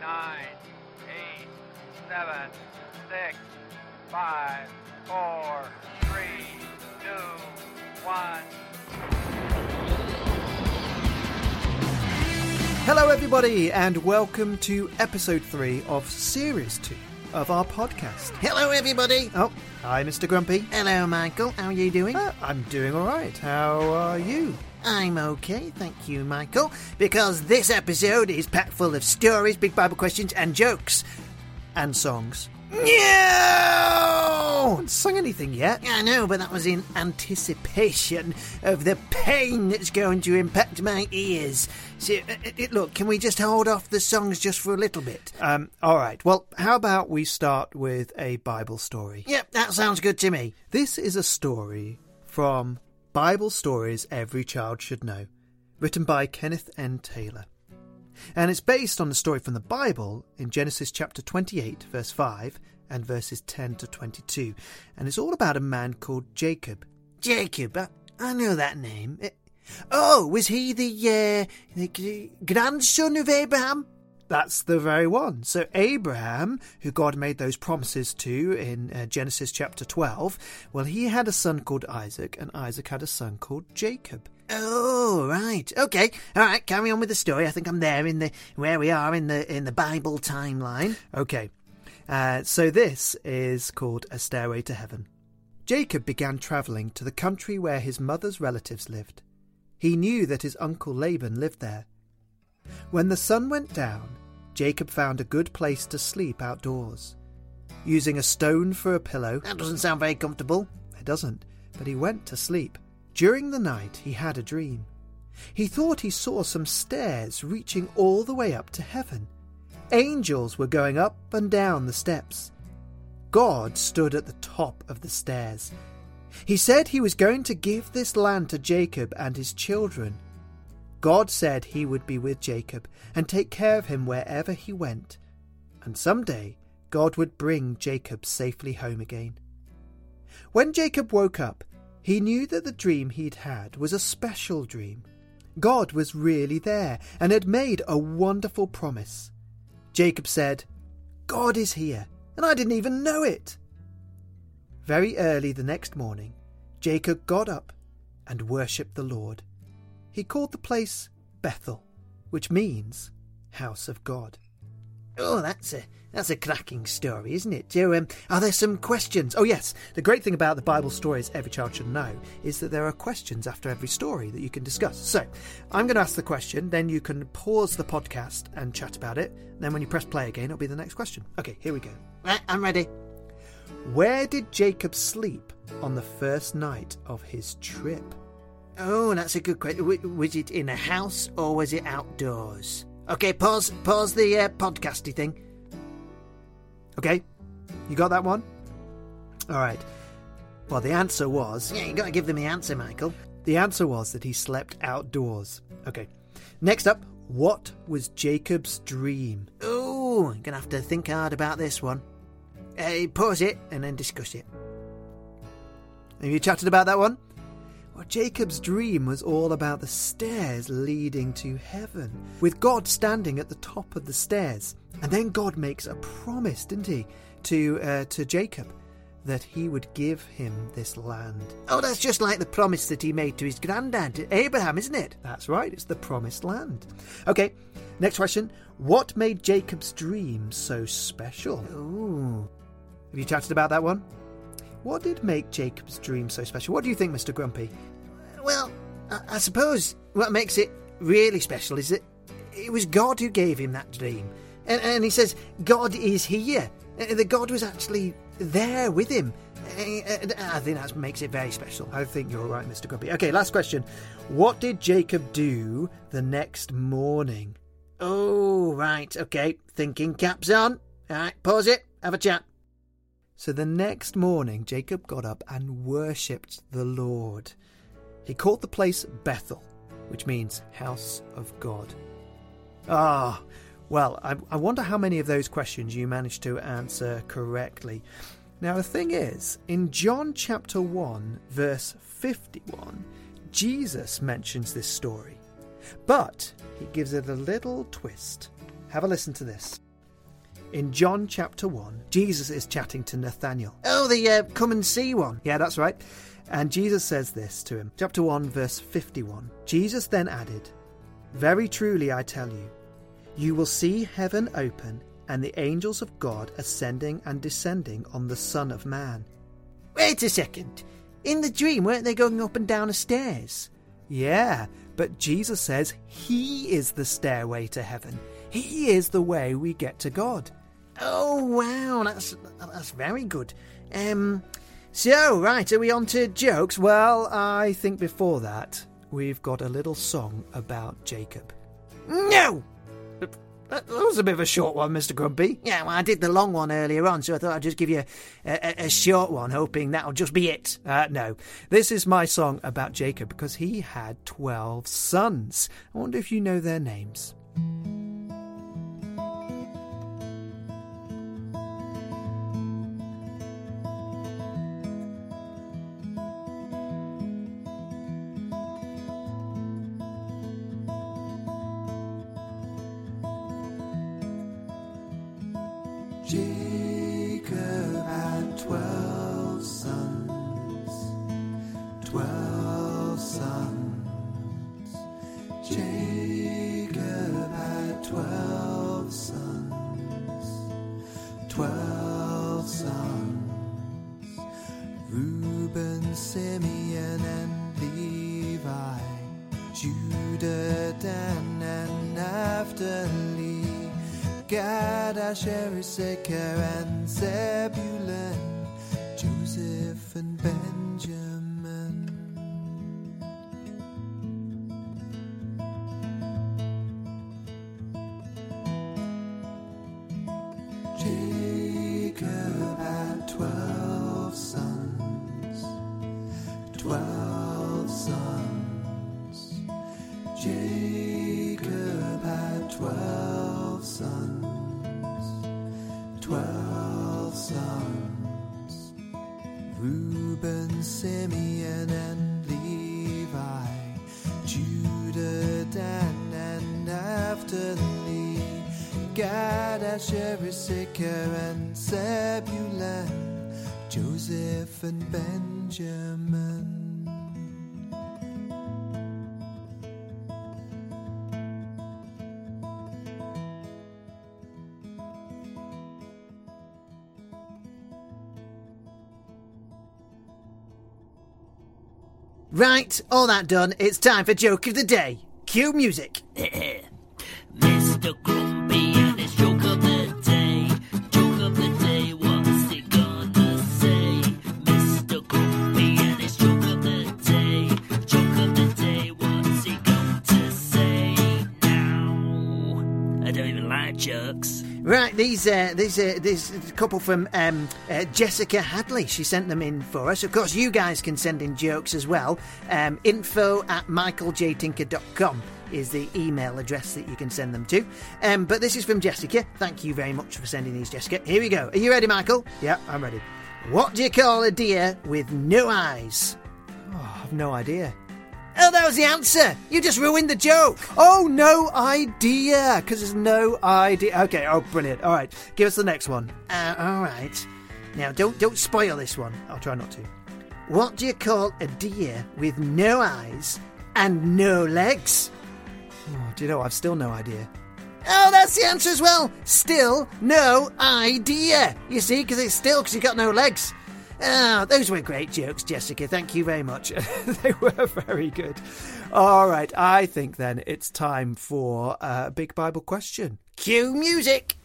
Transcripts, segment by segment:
nine, eight, seven, six, five, four, three, two, one. Hello, everybody, and welcome to episode three of series two of our podcast. Hello, everybody. Oh, hi, Mr. Grumpy. Hello, Michael. How are you doing? Uh, I'm doing all right. How are you? I'm okay, thank you, Michael, because this episode is packed full of stories, big Bible questions, and jokes. And songs. No! haven't sung anything yet. I know, but that was in anticipation of the pain that's going to impact my ears. So, uh, uh, look, can we just hold off the songs just for a little bit? Um, all right. Well, how about we start with a Bible story? Yep, that sounds good to me. This is a story from Bible Stories Every Child Should Know, written by Kenneth N. Taylor. And it's based on the story from the Bible in Genesis chapter 28, verse 5, and verses 10 to 22. And it's all about a man called Jacob. Jacob, I, I know that name. Uh, oh, was he the, uh, the grandson of Abraham? That's the very one. So, Abraham, who God made those promises to in uh, Genesis chapter 12, well, he had a son called Isaac, and Isaac had a son called Jacob. Oh, right. Okay. All right, carry on with the story. I think I'm there in the where we are in the in the Bible timeline. Okay. Uh, so this is called A Stairway to Heaven. Jacob began travelling to the country where his mother's relatives lived. He knew that his uncle Laban lived there. When the sun went down, Jacob found a good place to sleep outdoors. Using a stone for a pillow. That doesn't sound very comfortable. It doesn't, but he went to sleep. During the night, he had a dream. He thought he saw some stairs reaching all the way up to heaven. Angels were going up and down the steps. God stood at the top of the stairs. He said he was going to give this land to Jacob and his children. God said he would be with Jacob and take care of him wherever he went, and some day God would bring Jacob safely home again. When Jacob woke up, he knew that the dream he'd had was a special dream. God was really there and had made a wonderful promise. Jacob said, God is here, and I didn't even know it. Very early the next morning, Jacob got up and worshipped the Lord. He called the place Bethel, which means house of God. Oh, that's a that's a cracking story, isn't it? Joe, um, are there some questions? Oh, yes. The great thing about the Bible stories every child should know is that there are questions after every story that you can discuss. So, I'm going to ask the question, then you can pause the podcast and chat about it. Then, when you press play again, it'll be the next question. Okay, here we go. Right, I'm ready. Where did Jacob sleep on the first night of his trip? Oh, that's a good question. Was it in a house or was it outdoors? Okay, pause. Pause the uh, podcasty thing. Okay, you got that one. All right. Well, the answer was. Yeah, you got to give them the answer, Michael. The answer was that he slept outdoors. Okay. Next up, what was Jacob's dream? Oh, I'm gonna have to think hard about this one. Uh, pause it and then discuss it. Have you chatted about that one? Well, Jacob's dream was all about the stairs leading to heaven, with God standing at the top of the stairs. And then God makes a promise, didn't he, to uh, to Jacob that he would give him this land. Oh, that's just like the promise that he made to his granddad, Abraham, isn't it? That's right, it's the promised land. Okay, next question. What made Jacob's dream so special? Ooh. Have you chatted about that one? What did make Jacob's dream so special? What do you think, Mr. Grumpy? Well, I, I suppose what makes it really special is that it was God who gave him that dream. And, and he says, God is here. Uh, the God was actually there with him. Uh, I think that makes it very special. I think you're right, Mr. Grumpy. Okay, last question. What did Jacob do the next morning? Oh, right. Okay. Thinking caps on. All right, pause it. Have a chat. So the next morning, Jacob got up and worshipped the Lord. He called the place Bethel, which means house of God. Ah, well, I, I, wonder how many of those questions you managed to answer correctly. Now, the thing is, in John chapter 1, verse 51, Jesus mentions this story, but he gives it a little twist. Have a listen to this. In John chapter 1, Jesus is chatting to Nathanael. Oh, the uh, come and see one. Yeah, that's right. And Jesus says this to him. Chapter 1, verse 51. Jesus then added, Very truly I tell you, you will see heaven open and the angels of God ascending and descending on the Son of Man. Wait a second. In the dream, weren't they going up and down the stairs? Yeah, but Jesus says He is the stairway to heaven. He is the way we get to God. Oh wow, that's that's very good. Um, so right, are we on to jokes? Well, I think before that we've got a little song about Jacob. No, that was a bit of a short one, Mr. Grumpy. Yeah, well, I did the long one earlier on, so I thought I'd just give you a, a, a short one, hoping that'll just be it. Uh, no, this is my song about Jacob because he had 12 sons. I wonder if you know their names. Asher, Issachar, and Zebulun, Asher, and Zebulun, Joseph, and Benjamin. Right, all that done, it's time for joke of the day. Cue music. these uh, these uh, this couple from um, uh, Jessica Hadley. She sent them in for us. Of course, you guys can send in jokes as well. Um, info at michaeljtinker.com is the email address that you can send them to. Um, but this is from Jessica. Thank you very much for sending these, Jessica. Here we go. Are you ready, Michael? Yeah, I'm ready. What do you call a deer with no eyes? Oh, I've no idea. Oh, that was the answer. You just ruined the joke. Oh, no idea. Because there's no idea. Okay. Oh, brilliant. All right. Give us the next one. Uh, all right. Now, don't don't spoil this one. I'll try not to. What do you call a deer with no eyes and no legs? Oh, do you know? I've still no idea. Oh, that's the answer as well. Still no idea. You see, because it's still because you got no legs. Oh, those were great jokes, Jessica. Thank you very much. they were very good. All right, I think then it's time for a big Bible question. Cue music.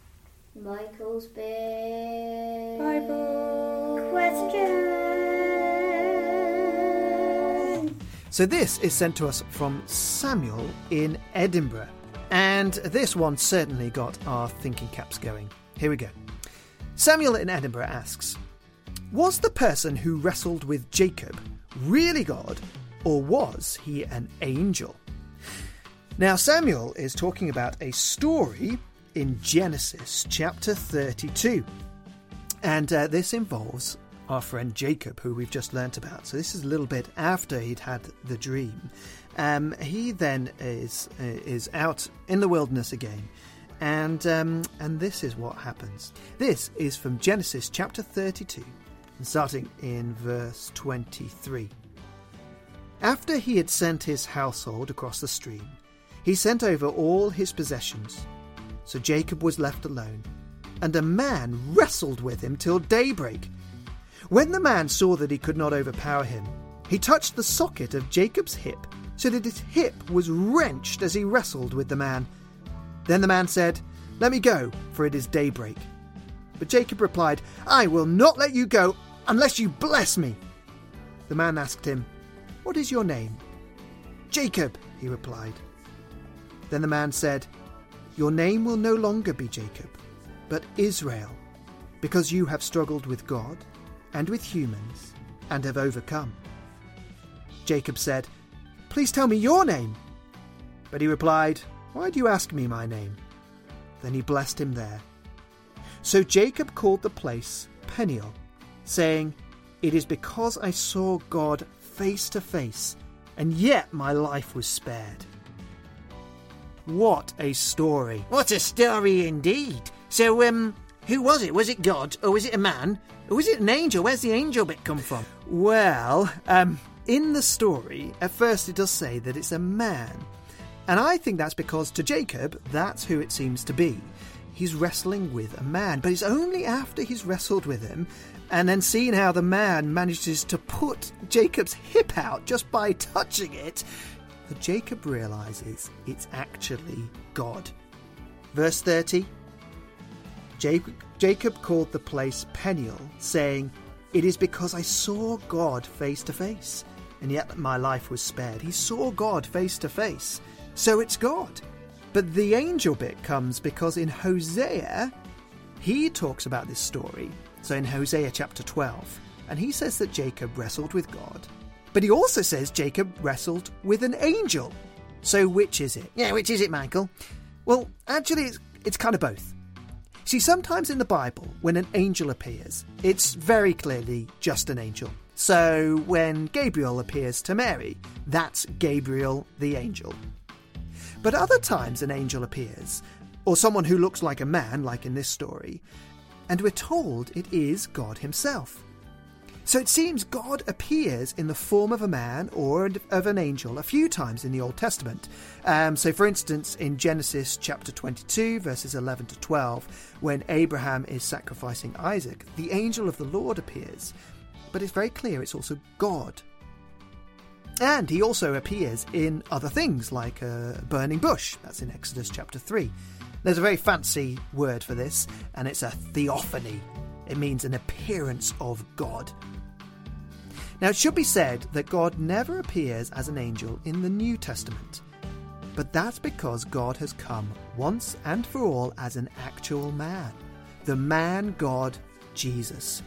Michael's big Bible question. So this is sent to us from Samuel in Edinburgh. And this one certainly got our thinking caps going. Here we go. Samuel in Edinburgh asks Was the person who wrestled with Jacob really God, or was he an angel? Now, Samuel is talking about a story in Genesis chapter 32. And uh, this involves our friend Jacob, who we've just learnt about. So, this is a little bit after he'd had the dream. Um, he then is uh, is out in the wilderness again, And, um, and this is what happens. This is from Genesis chapter 32, and starting in verse 23. After he had sent his household across the stream, he sent over all his possessions. So Jacob was left alone, and a man wrestled with him till daybreak. When the man saw that he could not overpower him, he touched the socket of Jacob's hip, so that his hip was wrenched as he wrestled with the man. Then the man said, Let me go, for it is daybreak. But Jacob replied, I will not let you go unless you bless me. The man asked him, What is your name? Jacob, he replied. Then the man said, Your name will no longer be Jacob, but Israel, because you have struggled with God and with humans and have overcome. Jacob said, Please tell me your name. But he replied, Why do you ask me my name? Then he blessed him there. So Jacob called the place Peniel, saying, It is because I saw God face to face, and yet my life was spared. What a story! What a story indeed. So, um, who was it? Was it God, or was it a man, or was it an angel? Where's the angel bit come from? Well, um, in the story, at first it does say that it's a man. And I think that's because to Jacob, that's who it seems to be. He's wrestling with a man, but it's only after he's wrestled with him and then seeing how the man manages to put Jacob's hip out just by touching it Jacob realizes it's actually God. Verse 30 Jacob, Jacob called the place Peniel, saying, It is because I saw God face to face, and yet my life was spared. He saw God face to face, so it's God. But the angel bit comes because in Hosea, he talks about this story. So in Hosea chapter 12, and he says that Jacob wrestled with God, but he also says Jacob wrestled with an angel. So which is it? Yeah, which is it, Michael? Well, actually, it's, it's kind of both. See, sometimes in the Bible, when an angel appears, it's very clearly just an angel. So when Gabriel appears to Mary, that's Gabriel the angel. But other times an angel appears, or someone who looks like a man, like in this story, and we're told it is God Himself. So it seems God appears in the form of a man or of an angel a few times in the Old Testament. Um, so, for instance, in Genesis chapter 22, verses 11 to 12, when Abraham is sacrificing Isaac, the angel of the Lord appears. But it's very clear it's also God. And he also appears in other things, like a burning bush. That's in Exodus chapter 3. There's a very fancy word for this, and it's a theophany. It means an appearance of God. Now, it should be said that God never appears as an angel in the New Testament, but that's because God has come once and for all as an actual man, the man God, Jesus.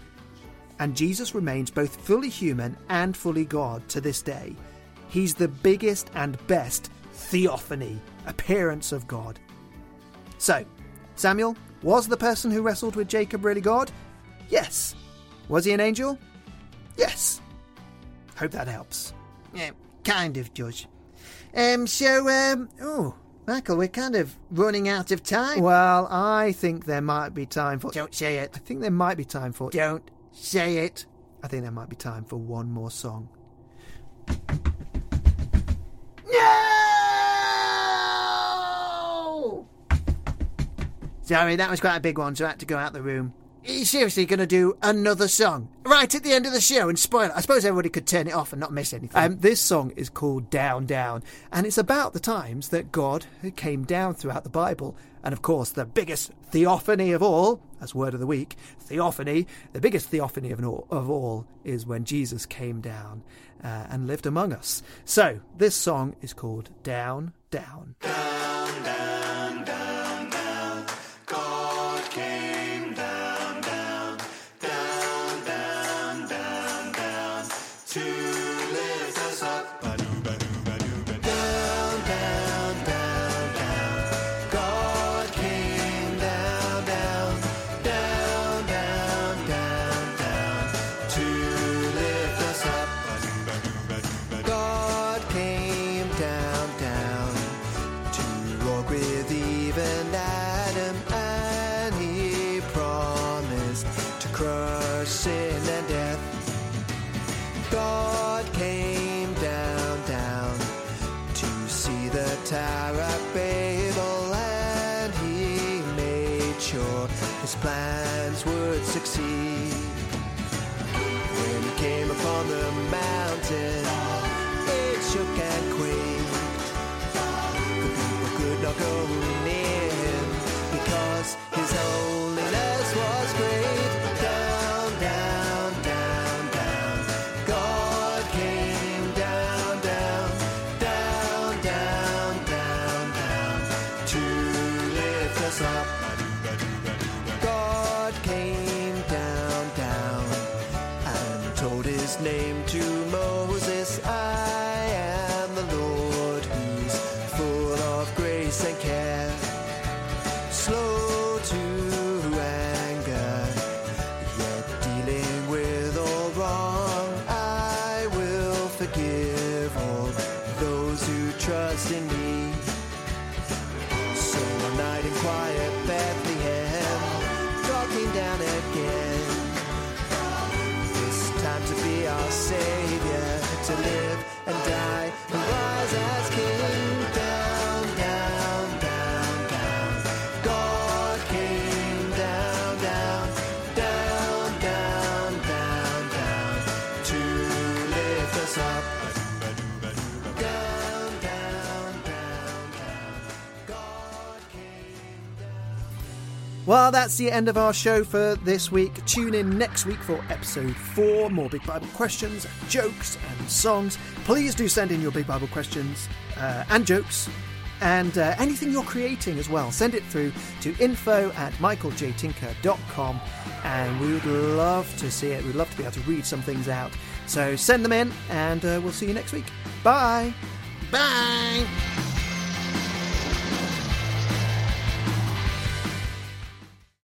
And Jesus remains both fully human and fully God to this day. He's the biggest and best theophany, appearance of God. So, Samuel, was the person who wrestled with Jacob really God? Yes. Was he an angel? Yes. Hope that helps. Yeah, kind of, Judge. Um, so, um, oh, Michael, we're kind of running out of time. Well, I think there might be time for. Don't say it. I think there might be time for. Don't say it. I think there might be time for one more song. No! Sorry, that was quite a big one, so I had to go out the room. Are you seriously going to do another song? Right at the end of the show and spoil it? I suppose everybody could turn it off and not miss anything. Um, this song is called Down, Down, and it's about the times that God came down throughout the Bible. And of course, the biggest theophany of all, as word of the week, theophany, the biggest theophany of all, of all is when Jesus came down uh, and lived among us. So, this song is called Down, Down. Down, down God came down, down to see the Tower of Babel, and he made sure his plans would succeed. When he came upon the mountain, it shook and Well, that's the end of our show for this week. Tune in next week for episode four. More Big Bible questions, jokes, and songs. Please do send in your Big Bible questions uh, and jokes and uh, anything you're creating as well. Send it through to info at michaeljtinker.com and we would love to see it. We'd love to be able to read some things out. So send them in and uh, we'll see you next week. Bye. Bye.